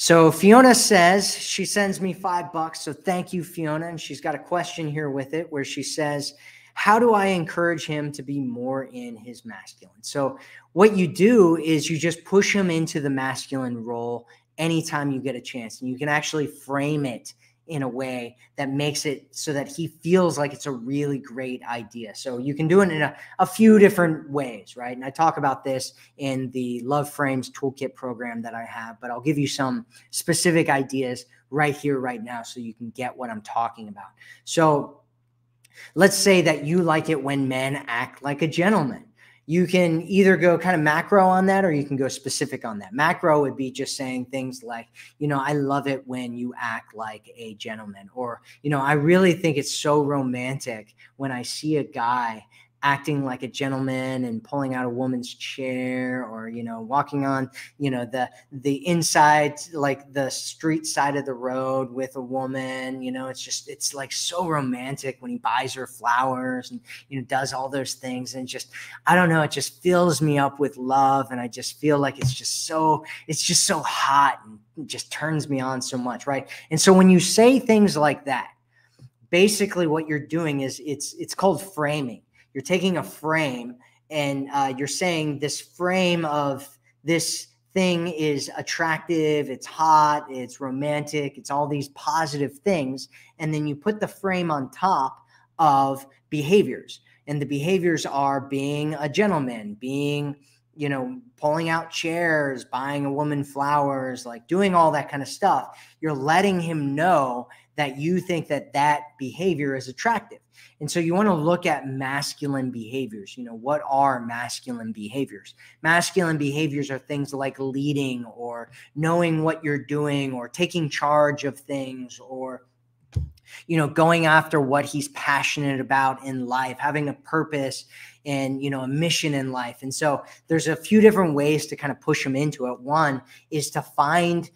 So Fiona says she sends me five bucks. So thank you, Fiona. And she's got a question here with it where she says, How do I encourage him to be more in his masculine? So what you do is you just push him into the masculine role anytime you get a chance. And you can actually frame it in a way that makes it so that he feels like it's a really great idea. So you can do it in a, a few different ways, right? And I talk about this in the Love Frames Toolkit program that I have, but I'll give you some specific ideas right here, right now, so you can get what I'm talking about. So let's say that you like it when men act like a gentleman you can either go kind of macro on that or you can go specific on that. Macro would be just saying things like, you know, I love it when you act like a gentleman, or, you know, I really think it's so romantic when I see a guy acting like a gentleman and pulling out a woman's chair or you know walking on you know the the inside like the street side of the road with a woman you know it's just it's like so romantic when he buys her flowers and you know does all those things and just i don't know it just fills me up with love and i just feel like it's just so it's just so hot and just turns me on so much right? And so when you say things like that basically what you're doing is it's it's called framing you're taking a frame and uh, you're saying this frame of this thing is attractive, it's hot, it's romantic, it's all these positive things. And then you put the frame on top of behaviors. And the behaviors are being a gentleman, being, you know, pulling out chairs, buying a woman flowers, like doing all that kind of stuff. You're letting him know that you think that that behavior is attractive. And so you want to look at masculine behaviors. You know, what are masculine behaviors? Masculine behaviors are things like leading or knowing what you're doing or taking charge of things or you know going after what he's passionate about in life having a purpose and you know a mission in life and so there's a few different ways to kind of push him into it one is to find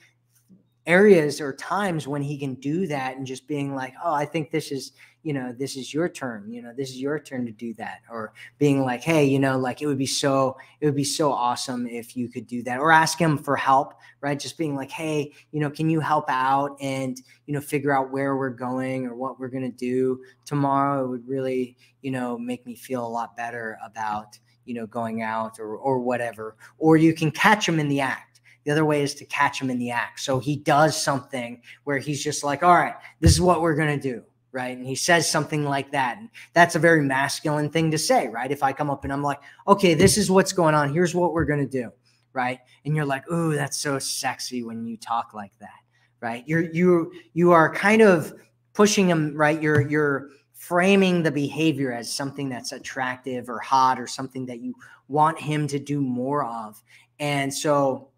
areas or times when he can do that and just being like oh i think this is you know this is your turn you know this is your turn to do that or being like hey you know like it would be so it would be so awesome if you could do that or ask him for help right? Just being like hey you know can you help out and you know figure out where we're going or what we're going to do tomorrow? It would really you know make me feel a lot better about you know going out or or whatever or you can catch him in the act the other way is to catch him in the act. So he does something where he's just like, all right, this is what we're going to do right? And he says something like that. And that's a very masculine thing to say, right? If I come up and I'm like, okay, this is what's going on. Here's what we're going to do, right? And you're like, ooh, that's so sexy when you talk like that, right? You're, you, you are kind of pushing him, right? You're, you're framing the behavior as something that's attractive or hot or something that you want him to do more of. And so,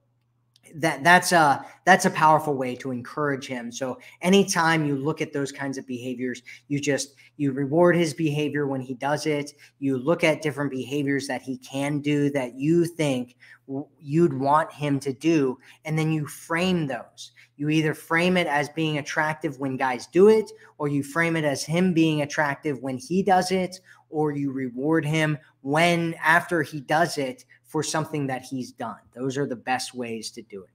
that that's a that's a powerful way to encourage him. So anytime you look at those kinds of behaviors you just you reward his behavior when he does it. You look at different behaviors that he can do that you think you'd want him to do and then you frame those. You either frame it as being attractive when guys do it or you frame it as him being attractive when he does it or you reward him when after he does it for something that he's done. Those are the best ways to do it.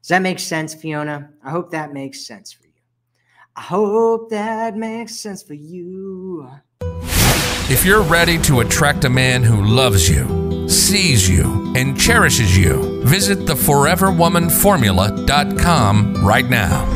Does that make sense, Fiona? I hope that makes sense for you. I hope that makes sense for you. If you're ready to attract a man who loves you, sees you, and cherishes you, visit theforeverwomanformula.com right now.